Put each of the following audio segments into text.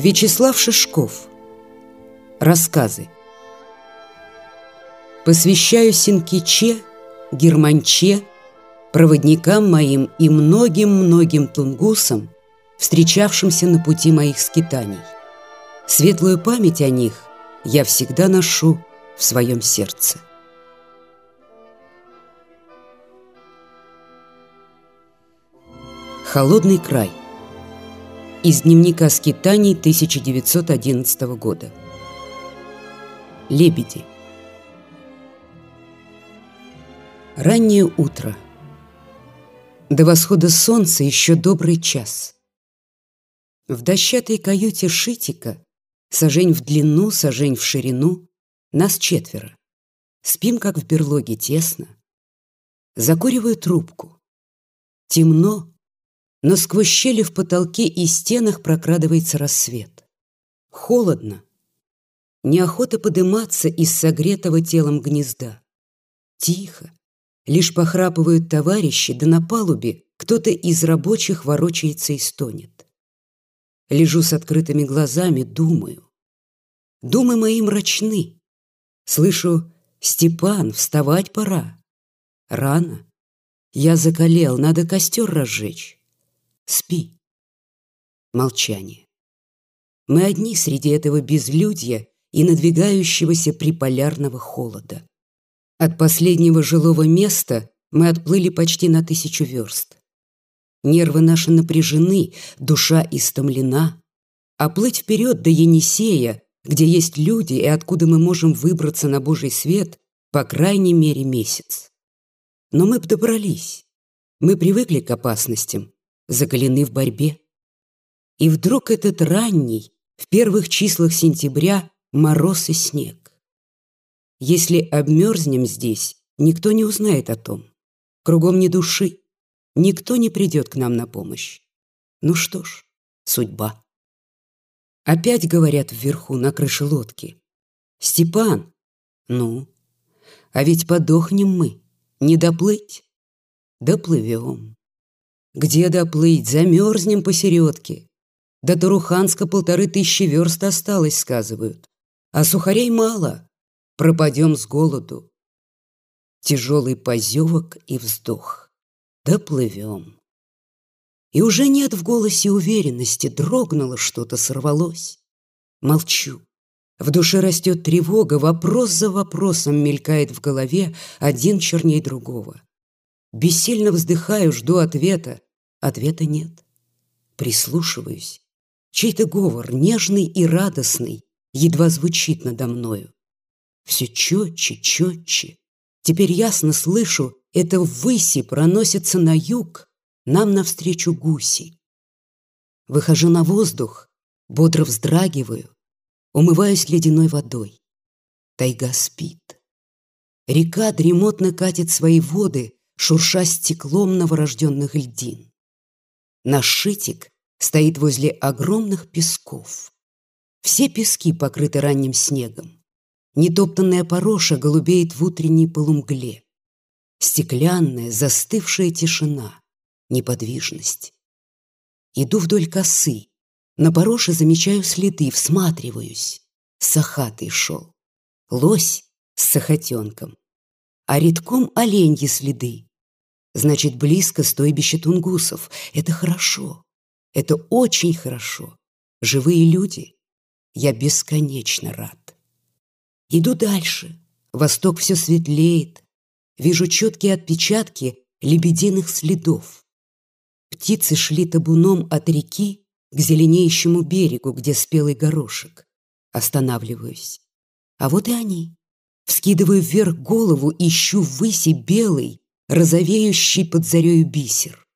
Вячеслав Шишков. Рассказы. Посвящаю Синкиче, Германче, проводникам моим и многим-многим тунгусам, встречавшимся на пути моих скитаний. Светлую память о них я всегда ношу в своем сердце. Холодный край. Из дневника скитаний 1911 года. Лебеди. Раннее утро. До восхода солнца еще добрый час. В дощатой каюте Шитика, сажень в длину, сажень в ширину, нас четверо. Спим, как в берлоге, тесно. Закуриваю трубку. Темно, но сквозь щели в потолке и стенах прокрадывается рассвет. Холодно. Неохота подыматься из согретого телом гнезда. Тихо. Лишь похрапывают товарищи, да на палубе кто-то из рабочих ворочается и стонет. Лежу с открытыми глазами, думаю. Думы мои мрачны. Слышу, Степан, вставать пора. Рано. Я закалел, надо костер разжечь. Спи. Молчание. Мы одни среди этого безлюдья и надвигающегося приполярного холода. От последнего жилого места мы отплыли почти на тысячу верст. Нервы наши напряжены, душа истомлена. А плыть вперед до Енисея, где есть люди и откуда мы можем выбраться на Божий свет, по крайней мере месяц. Но мы б добрались. Мы привыкли к опасностям, закалены в борьбе. И вдруг этот ранний, в первых числах сентября, мороз и снег. Если обмерзнем здесь, никто не узнает о том. Кругом ни души, никто не придет к нам на помощь. Ну что ж, судьба. Опять говорят вверху, на крыше лодки. «Степан!» «Ну? А ведь подохнем мы. Не доплыть?» «Доплывем. Где доплыть? Замерзнем посередке. До Туруханска полторы тысячи верст осталось, сказывают. А сухарей мало. Пропадем с голоду. Тяжелый позевок и вздох. Доплывем. И уже нет в голосе уверенности, дрогнуло что-то, сорвалось. Молчу. В душе растет тревога, вопрос за вопросом мелькает в голове, один черней другого. Бессильно вздыхаю, жду ответа. Ответа нет. Прислушиваюсь. Чей-то говор, нежный и радостный, едва звучит надо мною. Все четче, четче. Теперь ясно слышу, это ввыси проносится на юг, нам навстречу гуси. Выхожу на воздух, бодро вздрагиваю, умываюсь ледяной водой. Тайга спит. Река дремотно катит свои воды, шурша стеклом новорожденных льдин. Наш шитик стоит возле огромных песков. Все пески покрыты ранним снегом. Нетоптанная пороша голубеет в утренней полумгле. Стеклянная, застывшая тишина, неподвижность. Иду вдоль косы. На пороше замечаю следы, всматриваюсь. Сахатый шел. Лось с сахатенком. А редком оленьи следы. Значит, близко стойбище тунгусов. Это хорошо. Это очень хорошо. Живые люди. Я бесконечно рад. Иду дальше. Восток все светлеет. Вижу четкие отпечатки лебединых следов. Птицы шли табуном от реки к зеленеющему берегу, где спелый горошек. Останавливаюсь. А вот и они. Вскидываю вверх голову, ищу ввыси белый, розовеющий под зарею бисер.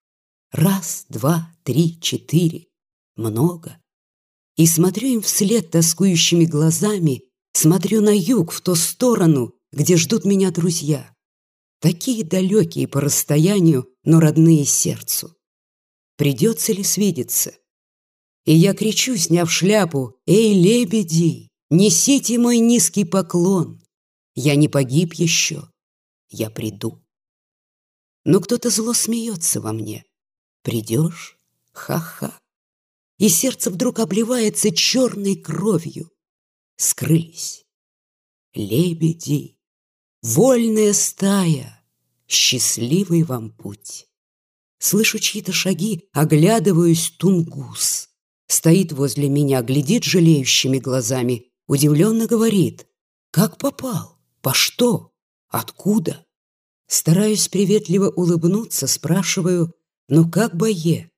Раз, два, три, четыре. Много. И смотрю им вслед тоскующими глазами, смотрю на юг, в ту сторону, где ждут меня друзья. Такие далекие по расстоянию, но родные сердцу. Придется ли свидеться? И я кричу, сняв шляпу, «Эй, лебеди, несите мой низкий поклон! Я не погиб еще, я приду». Но кто-то зло смеется во мне. Придешь? Ха-ха. и сердце вдруг обливается черной кровью. Скрылись. Лебеди, вольная стая, счастливый вам путь. Слышу чьи-то шаги, оглядываюсь, тунгус. Стоит возле меня, глядит жалеющими глазами, удивленно говорит. Как попал? По что? Откуда? Стараюсь приветливо улыбнуться, спрашиваю, ну как бое?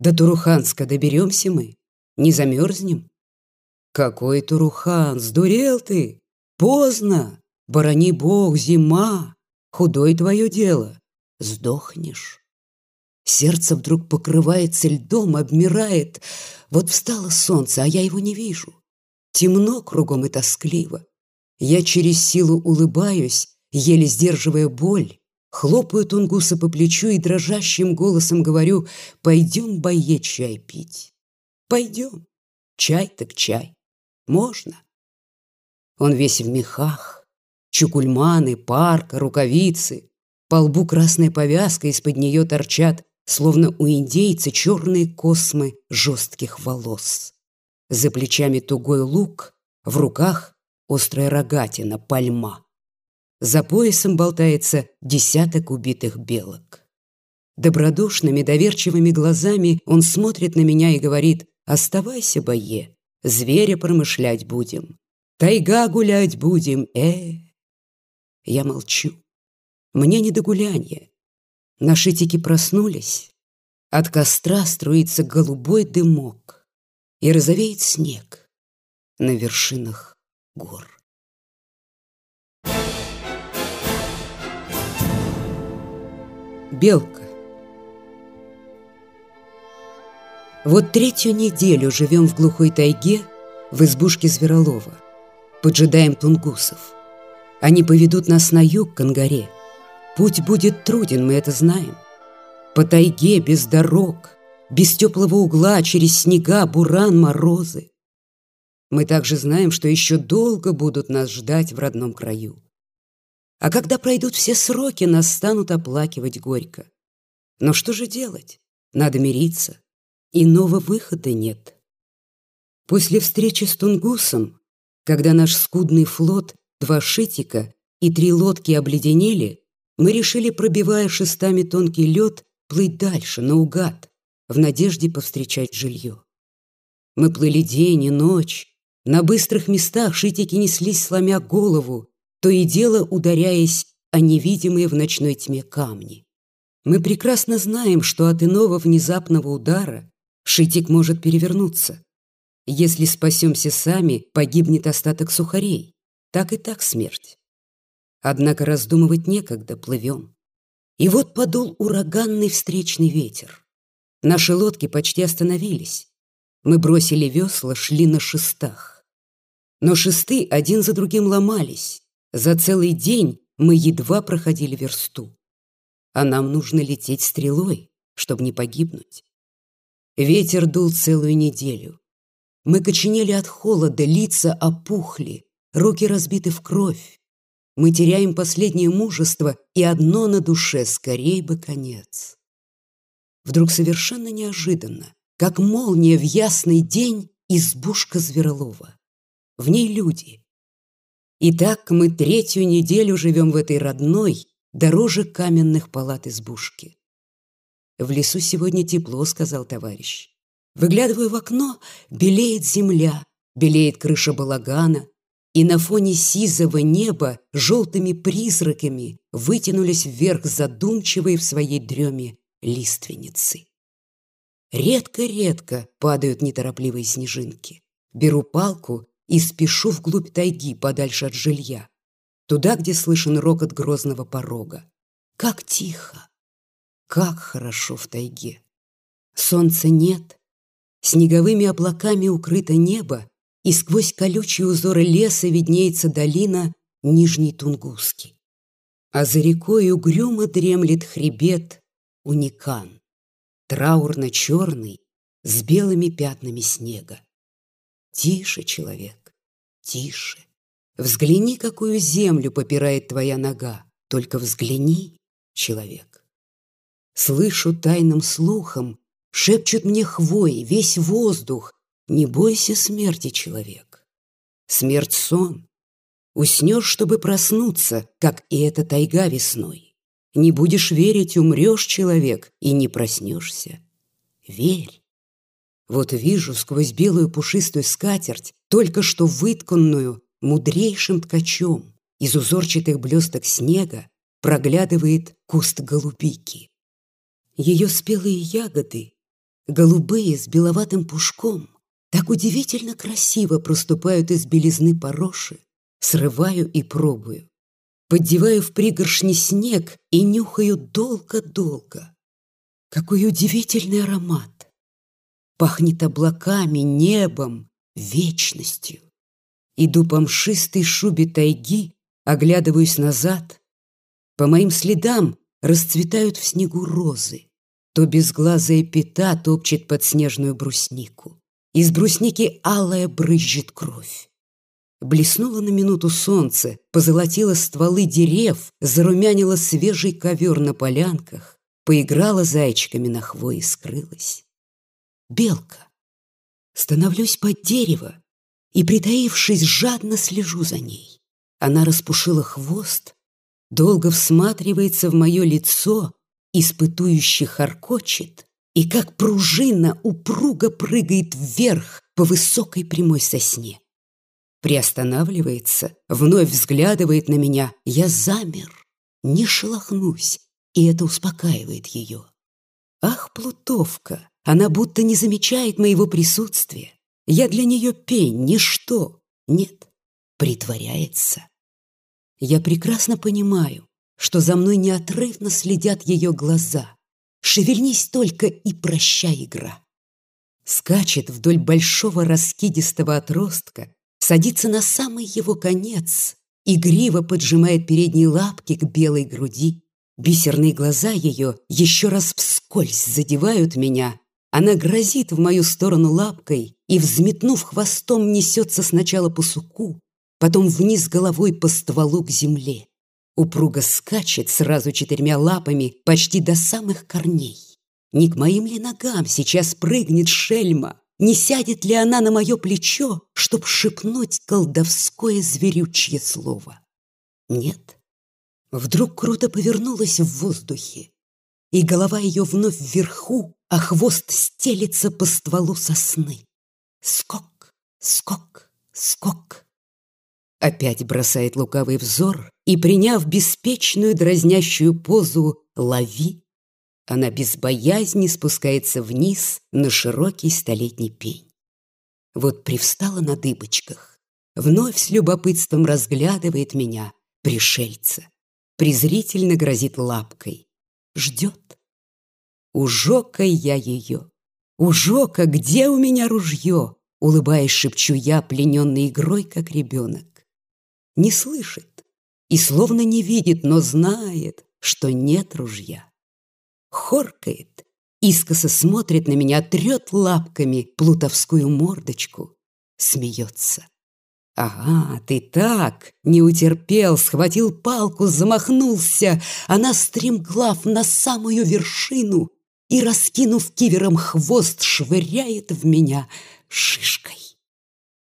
До Туруханска доберемся мы? Не замерзнем? Какой Турухан, сдурел ты? Поздно, борони бог, зима, худой твое дело, сдохнешь. Сердце вдруг покрывается льдом, обмирает. Вот встало солнце, а я его не вижу. Темно кругом и тоскливо. Я через силу улыбаюсь, еле сдерживая боль, хлопаю Тунгуса по плечу и дрожащим голосом говорю «Пойдем, бое, чай пить». «Пойдем. Чай так чай. Можно». Он весь в мехах, чукульманы, парка, рукавицы. По лбу красная повязка, из-под нее торчат, словно у индейца, черные космы жестких волос. За плечами тугой лук, в руках острая рогатина, пальма. За поясом болтается десяток убитых белок. Добродушными, доверчивыми глазами он смотрит на меня и говорит «Оставайся, бое, зверя промышлять будем, тайга гулять будем, э». Я молчу. Мне не до гуляния. Наши тики проснулись. От костра струится голубой дымок и розовеет снег на вершинах гор. Белка. Вот третью неделю живем в глухой тайге в избушке Зверолова. Поджидаем тунгусов. Они поведут нас на юг к Ангаре. Путь будет труден, мы это знаем. По тайге без дорог, без теплого угла, через снега, буран, морозы. Мы также знаем, что еще долго будут нас ждать в родном краю. А когда пройдут все сроки, нас станут оплакивать горько. Но что же делать? Надо мириться. Иного выхода нет. После встречи с Тунгусом, когда наш скудный флот, два шитика и три лодки обледенели, мы решили, пробивая шестами тонкий лед, плыть дальше, наугад, в надежде повстречать жилье. Мы плыли день и ночь, на быстрых местах шитики неслись, сломя голову, то и дело ударяясь о невидимые в ночной тьме камни. Мы прекрасно знаем, что от иного внезапного удара шитик может перевернуться. Если спасемся сами, погибнет остаток сухарей. Так и так смерть. Однако раздумывать некогда, плывем. И вот подул ураганный встречный ветер. Наши лодки почти остановились. Мы бросили весла, шли на шестах. Но шесты один за другим ломались. За целый день мы едва проходили версту. А нам нужно лететь стрелой, чтобы не погибнуть. Ветер дул целую неделю. Мы коченели от холода, лица опухли, руки разбиты в кровь. Мы теряем последнее мужество, и одно на душе, скорей бы конец. Вдруг совершенно неожиданно, как молния в ясный день, избушка Зверолова. В ней люди. И так мы третью неделю живем в этой родной, дороже каменных палат избушки. «В лесу сегодня тепло», — сказал товарищ. Выглядываю в окно, белеет земля, белеет крыша балагана, и на фоне сизого неба желтыми призраками вытянулись вверх задумчивые в своей дреме лиственницы. Редко-редко падают неторопливые снежинки. Беру палку и спешу вглубь тайги, подальше от жилья, туда, где слышен рокот грозного порога. Как тихо, как хорошо в тайге. Солнца нет, снеговыми облаками укрыто небо, и сквозь колючие узоры леса виднеется долина Нижней Тунгуски. А за рекой угрюмо дремлет хребет Уникан, траурно-черный, с белыми пятнами снега. Тише, человек, тише. Взгляни, какую землю попирает твоя нога. Только взгляни, человек. Слышу тайным слухом, Шепчут мне хвои, весь воздух. Не бойся смерти, человек. Смерть — сон. Уснешь, чтобы проснуться, как и эта тайга весной. Не будешь верить, умрешь, человек, и не проснешься. Верь. Вот вижу сквозь белую пушистую скатерть, только что вытканную мудрейшим ткачом, из узорчатых блесток снега проглядывает куст голубики. Ее спелые ягоды голубые с беловатым пушком, так удивительно красиво проступают из белизны пороши, срываю и пробую. Поддеваю в пригоршни снег и нюхаю долго-долго. Какой удивительный аромат! Пахнет облаками, небом, вечностью. Иду по мшистой шубе тайги, оглядываюсь назад. По моим следам расцветают в снегу розы. То безглазая пята топчет под снежную бруснику. Из брусники алая брызжет кровь. Блеснуло на минуту солнце, позолотило стволы дерев, зарумянило свежий ковер на полянках, поиграла зайчиками на хвое и скрылась. Белка. Становлюсь под дерево и, притаившись, жадно слежу за ней. Она распушила хвост, долго всматривается в мое лицо, испытующий харкочет и как пружина упруго прыгает вверх по высокой прямой сосне. Приостанавливается, вновь взглядывает на меня. Я замер, не шелохнусь, и это успокаивает ее. Ах, плутовка, она будто не замечает моего присутствия. Я для нее пень, ничто. Нет, притворяется. Я прекрасно понимаю, что за мной неотрывно следят ее глаза. Шевельнись только и прощай, игра. Скачет вдоль большого раскидистого отростка, садится на самый его конец, игриво поджимает передние лапки к белой груди. Бисерные глаза ее еще раз вскользь задевают меня. Она грозит в мою сторону лапкой и, взметнув хвостом, несется сначала по суку, потом вниз головой по стволу к земле. Упруго скачет сразу четырьмя лапами почти до самых корней. Не к моим ли ногам сейчас прыгнет шельма? Не сядет ли она на мое плечо, чтоб шепнуть колдовское зверючье слово? Нет. Вдруг круто повернулась в воздухе, и голова ее вновь вверху, а хвост стелится по стволу сосны. Скок, скок, скок. Опять бросает лукавый взор и, приняв беспечную дразнящую позу «лови», она без боязни спускается вниз на широкий столетний пень. Вот привстала на дыбочках, вновь с любопытством разглядывает меня, пришельца, презрительно грозит лапкой, ждет. Ужока я ее, ужока, где у меня ружье? Улыбаясь, шепчу я, плененный игрой, как ребенок не слышит и словно не видит, но знает, что нет ружья. Хоркает, искоса смотрит на меня, трет лапками плутовскую мордочку, смеется. «Ага, ты так!» Не утерпел, схватил палку, замахнулся. Она, стремглав на самую вершину и, раскинув кивером хвост, швыряет в меня шишкой.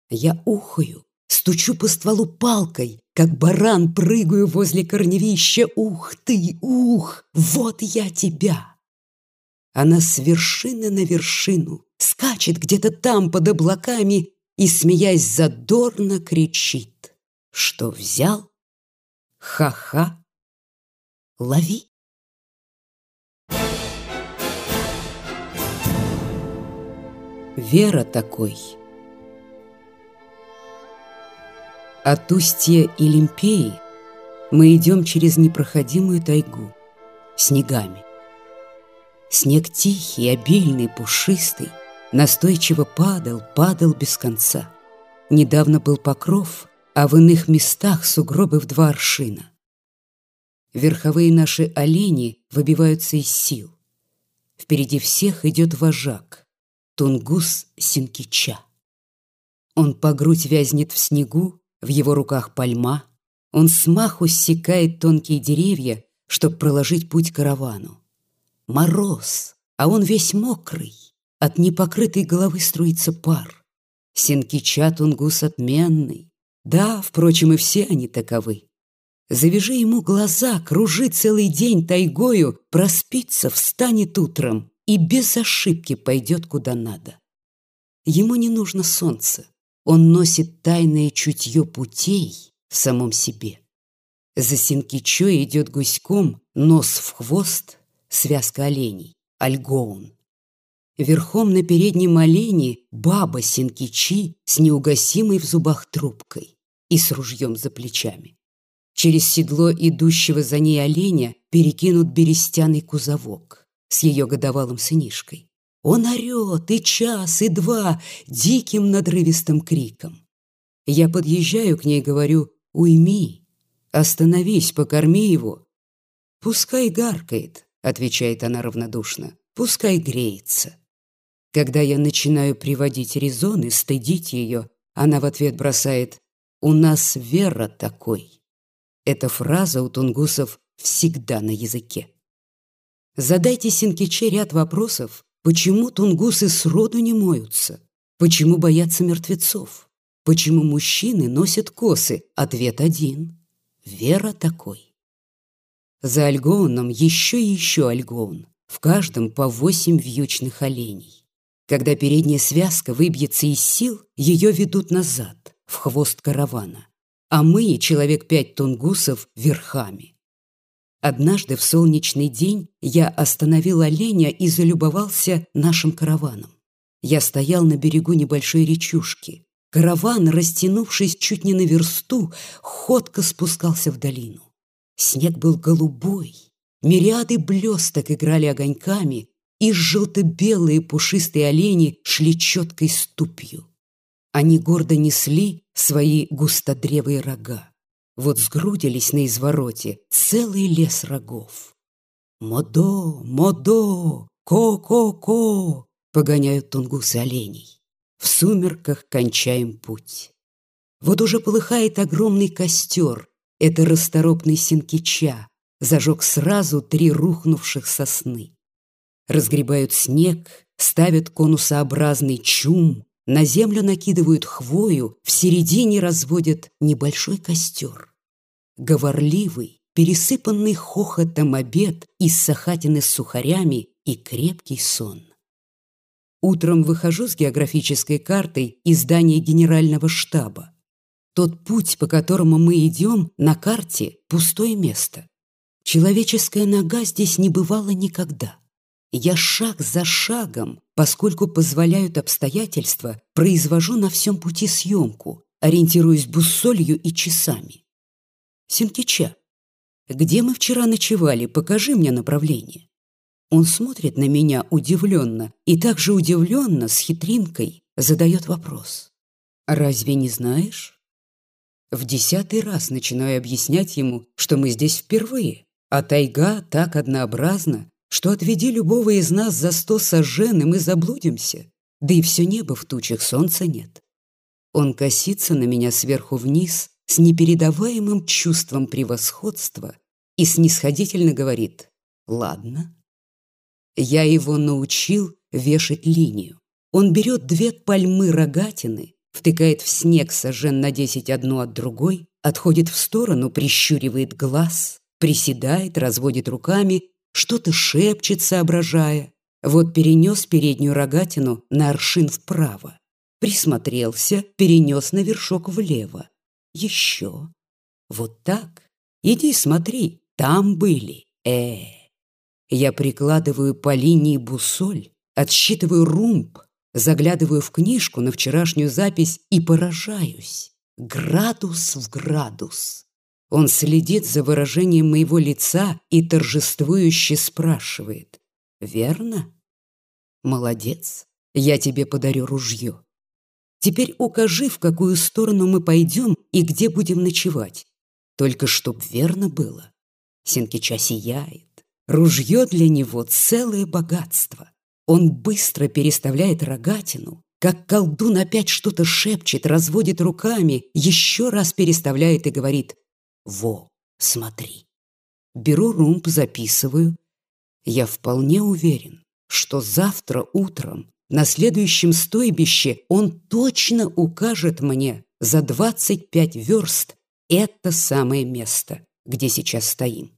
Я ухаю, Стучу по стволу палкой, как баран прыгаю возле корневища. Ух ты, ух, вот я тебя! Она с вершины на вершину скачет где-то там под облаками и, смеясь, задорно кричит. Что взял? Ха-ха! Лови! Вера такой — От устья Илимпеи мы идем через непроходимую тайгу, снегами. Снег тихий, обильный, пушистый, настойчиво падал, падал без конца. Недавно был покров, а в иных местах сугробы в два аршина. Верховые наши олени выбиваются из сил. Впереди всех идет вожак, Тунгус Синкича. Он по грудь вязнет в снегу, в его руках пальма. Он смаху ссекает тонкие деревья, чтобы проложить путь каравану. Мороз, а он весь мокрый, от непокрытой головы струится пар. Синкича тунгус отменный, да, впрочем, и все они таковы. Завяжи ему глаза, кружи целый день тайгою, проспится, встанет утром и без ошибки пойдет куда надо. Ему не нужно солнце, он носит тайное чутье путей в самом себе. За Синкичо идет гуськом, нос в хвост, связка оленей, альгоун. Верхом на переднем олене баба Синкичи с неугасимой в зубах трубкой и с ружьем за плечами. Через седло идущего за ней оленя перекинут берестяный кузовок с ее годовалым сынишкой. Он орет и час, и два диким надрывистым криком. Я подъезжаю к ней, говорю, уйми, остановись, покорми его. Пускай гаркает, отвечает она равнодушно, пускай греется. Когда я начинаю приводить резоны, стыдить ее, она в ответ бросает «У нас вера такой». Эта фраза у тунгусов всегда на языке. Задайте Синкиче ряд вопросов, почему тунгусы сроду не моются, почему боятся мертвецов, почему мужчины носят косы, ответ один – вера такой. За альгоуном еще и еще альгоун, в каждом по восемь вьючных оленей. Когда передняя связка выбьется из сил, ее ведут назад, в хвост каравана. А мы, человек пять тунгусов, верхами. Однажды в солнечный день я остановил оленя и залюбовался нашим караваном. Я стоял на берегу небольшой речушки. Караван, растянувшись чуть не на версту, ходко спускался в долину. Снег был голубой, мириады блесток играли огоньками, и желто-белые пушистые олени шли четкой ступью. Они гордо несли свои густодревые рога. Вот сгрудились на извороте целый лес рогов. «Модо! Модо! Ко-ко-ко!» погоняют тунгусы оленей. В сумерках кончаем путь. Вот уже полыхает огромный костер. Это расторопный синкича. Зажег сразу три рухнувших сосны разгребают снег, ставят конусообразный чум, на землю накидывают хвою, в середине разводят небольшой костер. Говорливый, пересыпанный хохотом обед из сахатины с сухарями и крепкий сон. Утром выхожу с географической картой из здания генерального штаба. Тот путь, по которому мы идем, на карте – пустое место. Человеческая нога здесь не бывала никогда. Я шаг за шагом, поскольку позволяют обстоятельства, произвожу на всем пути съемку, ориентируясь буссолью и часами. Синкича, где мы вчера ночевали, покажи мне направление. Он смотрит на меня удивленно и также удивленно, с хитринкой, задает вопрос. «Разве не знаешь?» В десятый раз начинаю объяснять ему, что мы здесь впервые, а тайга так однообразна, что отведи любого из нас за сто сожжен, и мы заблудимся, да и все небо в тучах, солнца нет. Он косится на меня сверху вниз с непередаваемым чувством превосходства и снисходительно говорит «Ладно». Я его научил вешать линию. Он берет две пальмы рогатины, втыкает в снег сожжен на десять одну от другой, отходит в сторону, прищуривает глаз, приседает, разводит руками что-то шепчет, соображая. Вот перенес переднюю рогатину на аршин вправо. Присмотрелся, перенес на вершок влево. Еще. Вот так. Иди смотри, там были. э Я прикладываю по линии бусоль, отсчитываю румб, заглядываю в книжку на вчерашнюю запись и поражаюсь. Градус в градус. Он следит за выражением моего лица и торжествующе спрашивает. «Верно? Молодец, я тебе подарю ружье. Теперь укажи, в какую сторону мы пойдем и где будем ночевать. Только чтоб верно было. Синкича сияет. Ружье для него целое богатство. Он быстро переставляет рогатину, как колдун опять что-то шепчет, разводит руками, еще раз переставляет и говорит во, смотри. Беру румб, записываю. Я вполне уверен, что завтра утром на следующем стойбище он точно укажет мне за 25 верст это самое место, где сейчас стоим.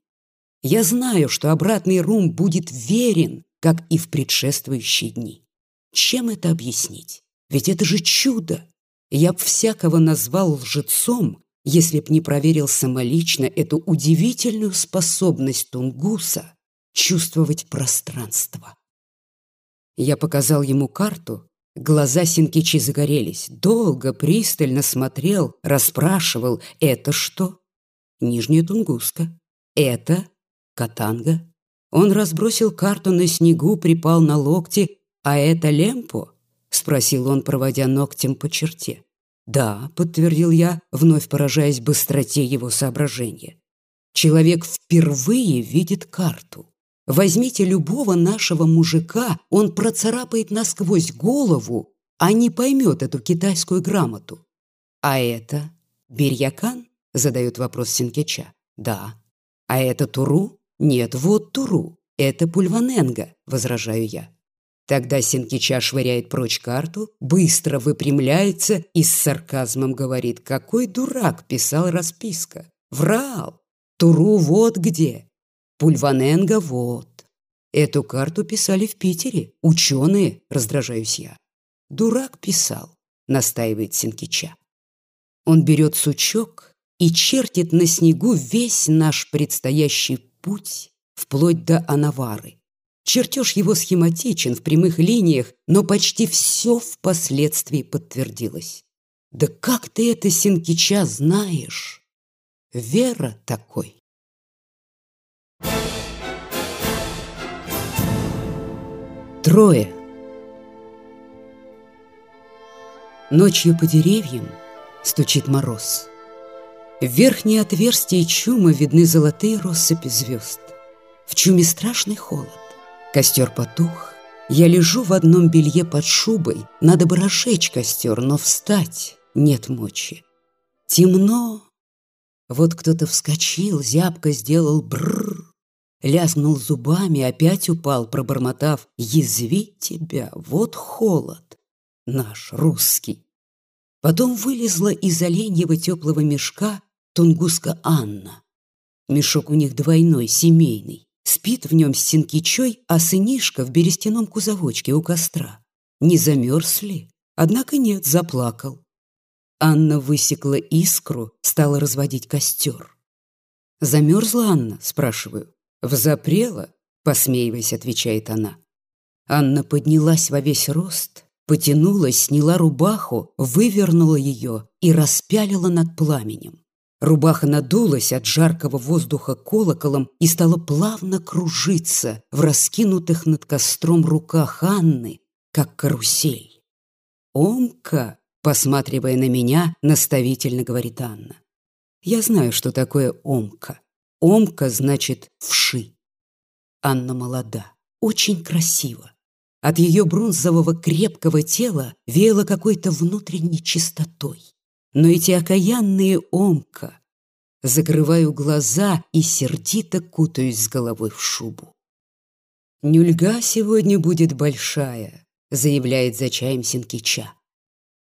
Я знаю, что обратный рум будет верен, как и в предшествующие дни. Чем это объяснить? Ведь это же чудо! Я б всякого назвал лжецом, если б не проверил самолично эту удивительную способность Тунгуса чувствовать пространство. Я показал ему карту, глаза Синкичи загорелись, долго, пристально смотрел, расспрашивал, это что? Нижняя Тунгуска. Это Катанга. Он разбросил карту на снегу, припал на локти, а это Лемпо? Спросил он, проводя ногтем по черте. «Да», — подтвердил я, вновь поражаясь быстроте его соображения. «Человек впервые видит карту. Возьмите любого нашего мужика, он процарапает насквозь голову, а не поймет эту китайскую грамоту». «А это Бирьякан?» — задает вопрос Синкеча. «Да». «А это Туру?» «Нет, вот Туру. Это Пульваненга», — возражаю я. Тогда Синкича швыряет прочь карту, быстро выпрямляется и с сарказмом говорит, какой дурак писал расписка. Врал. Туру вот где. Пульваненга вот. Эту карту писали в Питере. Ученые, раздражаюсь я. Дурак писал, настаивает Синкича. Он берет сучок и чертит на снегу весь наш предстоящий путь вплоть до Анавары. Чертеж его схематичен в прямых линиях, но почти все впоследствии подтвердилось. Да как ты это, Синкича, знаешь? Вера такой. Трое. Ночью по деревьям стучит мороз. В верхнее отверстие чума видны золотые россыпи звезд. В чуме страшный холод. Костер потух. Я лежу в одном белье под шубой. Надо бы разжечь костер, но встать нет мочи. Темно. Вот кто-то вскочил, зябко сделал бррр. Лязнул зубами, опять упал, пробормотав «Язви тебя, вот холод, наш русский». Потом вылезла из оленьего теплого мешка тунгуска Анна. Мешок у них двойной, семейный. Спит в нем синкичой, а сынишка в берестяном кузовочке у костра. Не замерз ли? Однако нет, заплакал. Анна высекла искру, стала разводить костер. «Замерзла Анна?» – спрашиваю. «Взапрела?» – посмеиваясь, отвечает она. Анна поднялась во весь рост, потянулась, сняла рубаху, вывернула ее и распялила над пламенем. Рубаха надулась от жаркого воздуха колоколом и стала плавно кружиться в раскинутых над костром руках Анны, как карусель. «Омка!» — посматривая на меня, наставительно говорит Анна. «Я знаю, что такое омка. Омка значит «вши». Анна молода, очень красива. От ее бронзового крепкого тела веяло какой-то внутренней чистотой но эти окаянные омка. Закрываю глаза и сердито кутаюсь с головой в шубу. «Нюльга сегодня будет большая», — заявляет за чаем Синкича.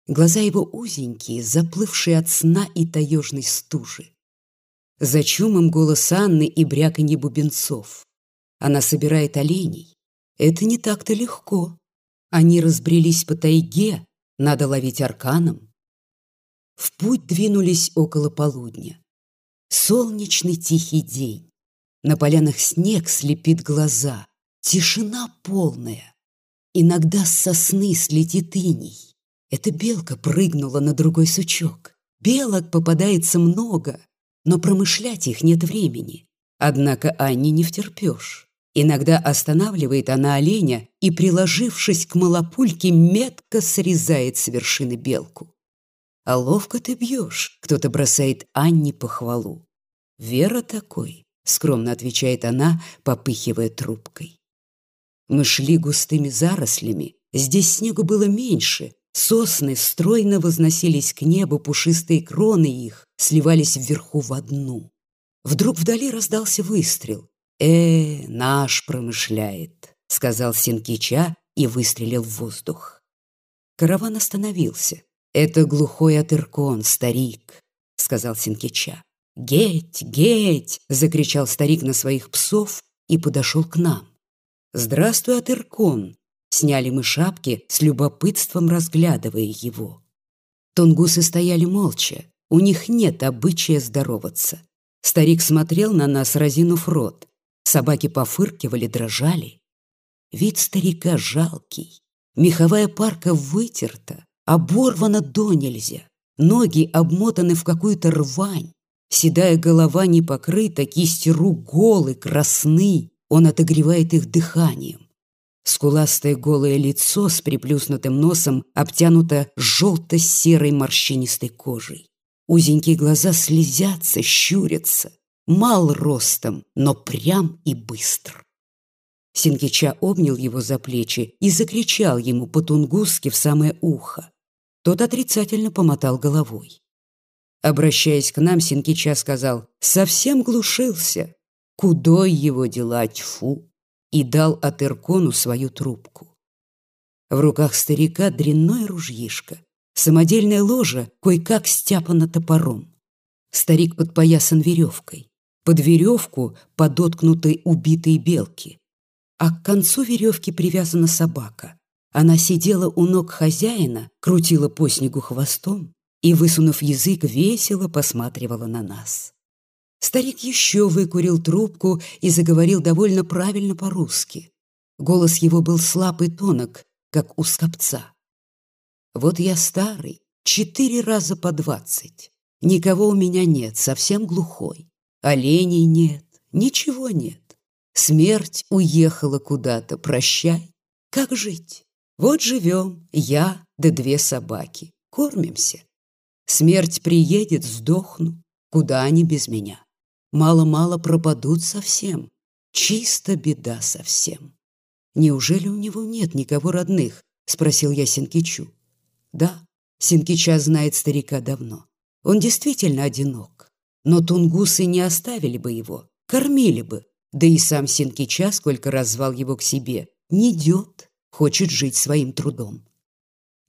Глаза его узенькие, заплывшие от сна и таежной стужи. За чумом голос Анны и бряканье бубенцов. Она собирает оленей. Это не так-то легко. Они разбрелись по тайге, надо ловить арканом. В путь двинулись около полудня. Солнечный тихий день. На полянах снег слепит глаза. Тишина полная. Иногда с сосны слетит иней. Эта белка прыгнула на другой сучок. Белок попадается много, но промышлять их нет времени. Однако Анне не втерпешь. Иногда останавливает она оленя и, приложившись к малопульке, метко срезает с вершины белку. А ловко ты бьешь, кто-то бросает Анне похвалу. Вера такой, скромно отвечает она, попыхивая трубкой. Мы шли густыми зарослями, здесь снегу было меньше, сосны стройно возносились к небу, пушистые кроны их сливались вверху в одну. Вдруг вдали раздался выстрел. «Э, наш промышляет», сказал Синкича и выстрелил в воздух. Караван остановился. «Это глухой Атыркон, старик», — сказал Синкича. «Геть, геть!» — закричал старик на своих псов и подошел к нам. «Здравствуй, Атыркон!» Сняли мы шапки, с любопытством разглядывая его. Тунгусы стояли молча, у них нет обычая здороваться. Старик смотрел на нас, разинув рот. Собаки пофыркивали, дрожали. Вид старика жалкий. Меховая парка вытерта, оборвана до нельзя. Ноги обмотаны в какую-то рвань. Седая голова не покрыта, кисти рук голы, красны. Он отогревает их дыханием. Скуластое голое лицо с приплюснутым носом обтянуто желто-серой морщинистой кожей. Узенькие глаза слезятся, щурятся. Мал ростом, но прям и быстр. Синкича обнял его за плечи и закричал ему по-тунгусски в самое ухо. Тот отрицательно помотал головой. Обращаясь к нам, Синкича сказал «Совсем глушился. Кудой его дела, тьфу!» и дал Атеркону свою трубку. В руках старика дрянное ружьишко, самодельная ложа кое-как стяпана топором. Старик подпоясан веревкой. Под веревку подоткнуты убитые белки. А к концу веревки привязана собака. Она сидела у ног хозяина, крутила по снегу хвостом и, высунув язык, весело посматривала на нас. Старик еще выкурил трубку и заговорил довольно правильно по-русски. Голос его был слаб и тонок, как у скопца. «Вот я старый, четыре раза по двадцать. Никого у меня нет, совсем глухой. Оленей нет, ничего нет. Смерть уехала куда-то, прощай. Как жить? Вот живем, я да две собаки. Кормимся. Смерть приедет, сдохну. Куда они без меня? Мало-мало пропадут совсем. Чисто беда совсем. Неужели у него нет никого родных? Спросил я Синкичу. Да, Синкича знает старика давно. Он действительно одинок. Но тунгусы не оставили бы его, кормили бы. Да и сам Синкича, сколько раз звал его к себе, не идет, хочет жить своим трудом.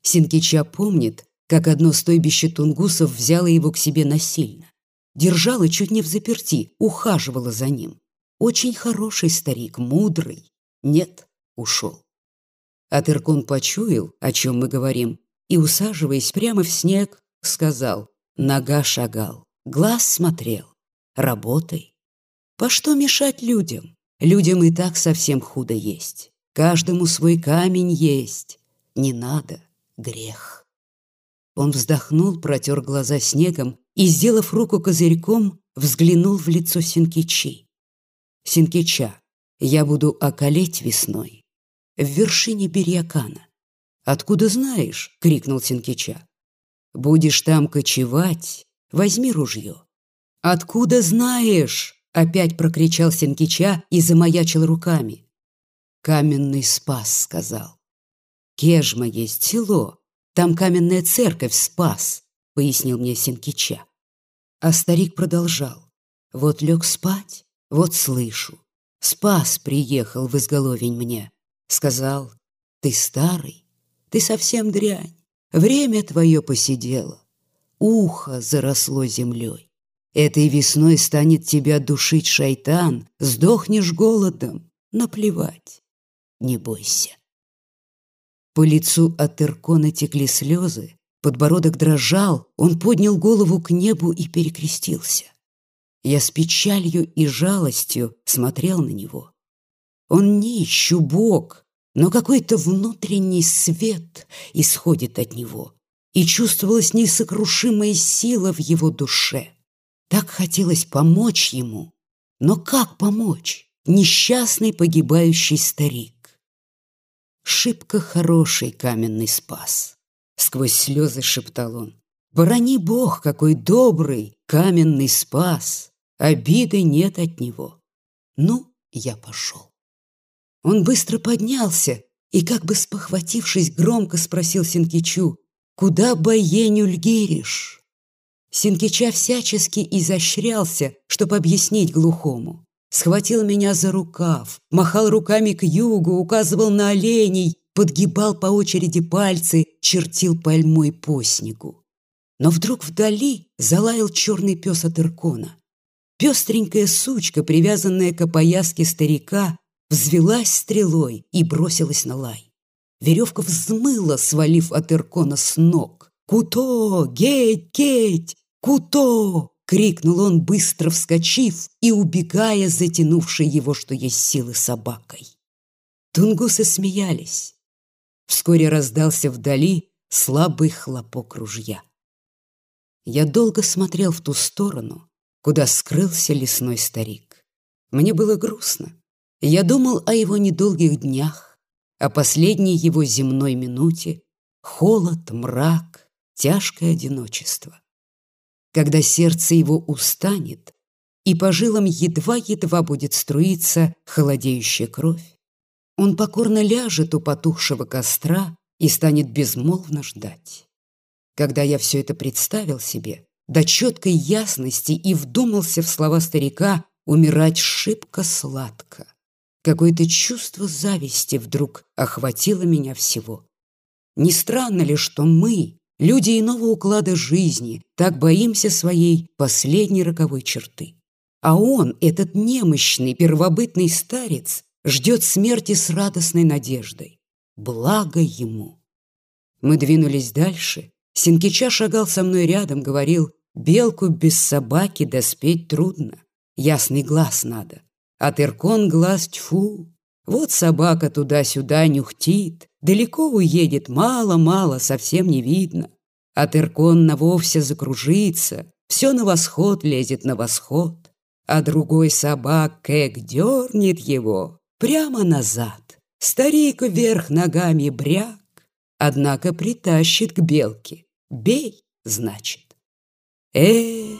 Синкича помнит, как одно стойбище тунгусов взяло его к себе насильно. Держала чуть не в заперти, ухаживала за ним. Очень хороший старик, мудрый. Нет, ушел. Атыркун почуял, о чем мы говорим, и, усаживаясь прямо в снег, сказал, нога шагал, глаз смотрел, работай. По что мешать людям? Людям и так совсем худо есть. Каждому свой камень есть. Не надо, грех. Он вздохнул, протер глаза снегом и, сделав руку козырьком, взглянул в лицо Синкичи. «Синкича, я буду околеть весной в вершине Берьякана». «Откуда знаешь?» — крикнул Синкича. «Будешь там кочевать, возьми ружье». «Откуда знаешь?» — опять прокричал Синкича и замаячил руками. «Каменный спас», — сказал. «Кежма есть село, там каменная церковь спас, пояснил мне Синкича. А старик продолжал. Вот лег спать, вот слышу. Спас приехал в изголовень мне. Сказал, ты старый, ты совсем дрянь. Время твое посидело. Ухо заросло землей. Этой весной станет тебя душить шайтан, сдохнешь голодом. Наплевать, не бойся. По лицу от Иркона текли слезы, подбородок дрожал, он поднял голову к небу и перекрестился. Я с печалью и жалостью смотрел на него. Он нищ, убог, но какой-то внутренний свет исходит от него, и чувствовалась несокрушимая сила в его душе. Так хотелось помочь ему. Но как помочь? Несчастный погибающий старик. Шибко хороший каменный спас. Сквозь слезы шептал он. Брони Бог, какой добрый каменный спас. Обиды нет от него. Ну, я пошел. Он быстро поднялся и, как бы спохватившись, громко спросил Синкичу, «Куда боеню льгиришь?» Синкича всячески изощрялся, чтобы объяснить глухому. Схватил меня за рукав, махал руками к югу, указывал на оленей, подгибал по очереди пальцы, чертил пальмой по снегу. Но вдруг вдали залаял черный пес от Иркона. Пестренькая сучка, привязанная к опояске старика, взвелась стрелой и бросилась на лай. Веревка взмыла, свалив от Иркона с ног. «Куто! Геть! Геть! Куто!» — крикнул он, быстро вскочив и убегая, затянувшей его, что есть силы, собакой. Тунгусы смеялись. Вскоре раздался вдали слабый хлопок ружья. Я долго смотрел в ту сторону, куда скрылся лесной старик. Мне было грустно. Я думал о его недолгих днях, о последней его земной минуте, холод, мрак, тяжкое одиночество. Когда сердце его устанет, и по жилам едва-едва будет струиться холодеющая кровь, он покорно ляжет у потухшего костра и станет безмолвно ждать. Когда я все это представил себе, до четкой ясности и вдумался в слова старика «умирать шибко сладко». Какое-то чувство зависти вдруг охватило меня всего. Не странно ли, что мы, люди иного уклада жизни, так боимся своей последней роковой черты? А он, этот немощный, первобытный старец, ждет смерти с радостной надеждой. Благо ему. Мы двинулись дальше. Синкича шагал со мной рядом, говорил, Белку без собаки доспеть трудно, ясный глаз надо. А тыркон глаз тьфу. Вот собака туда-сюда нюхтит, далеко уедет, мало-мало, совсем не видно. А тыркон на вовсе закружится, все на восход лезет на восход. А другой собак кэк дернет его прямо назад. Старик вверх ногами бряк, однако притащит к белке. Бей, значит. Э,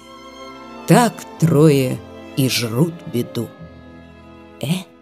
так трое и жрут беду. Э,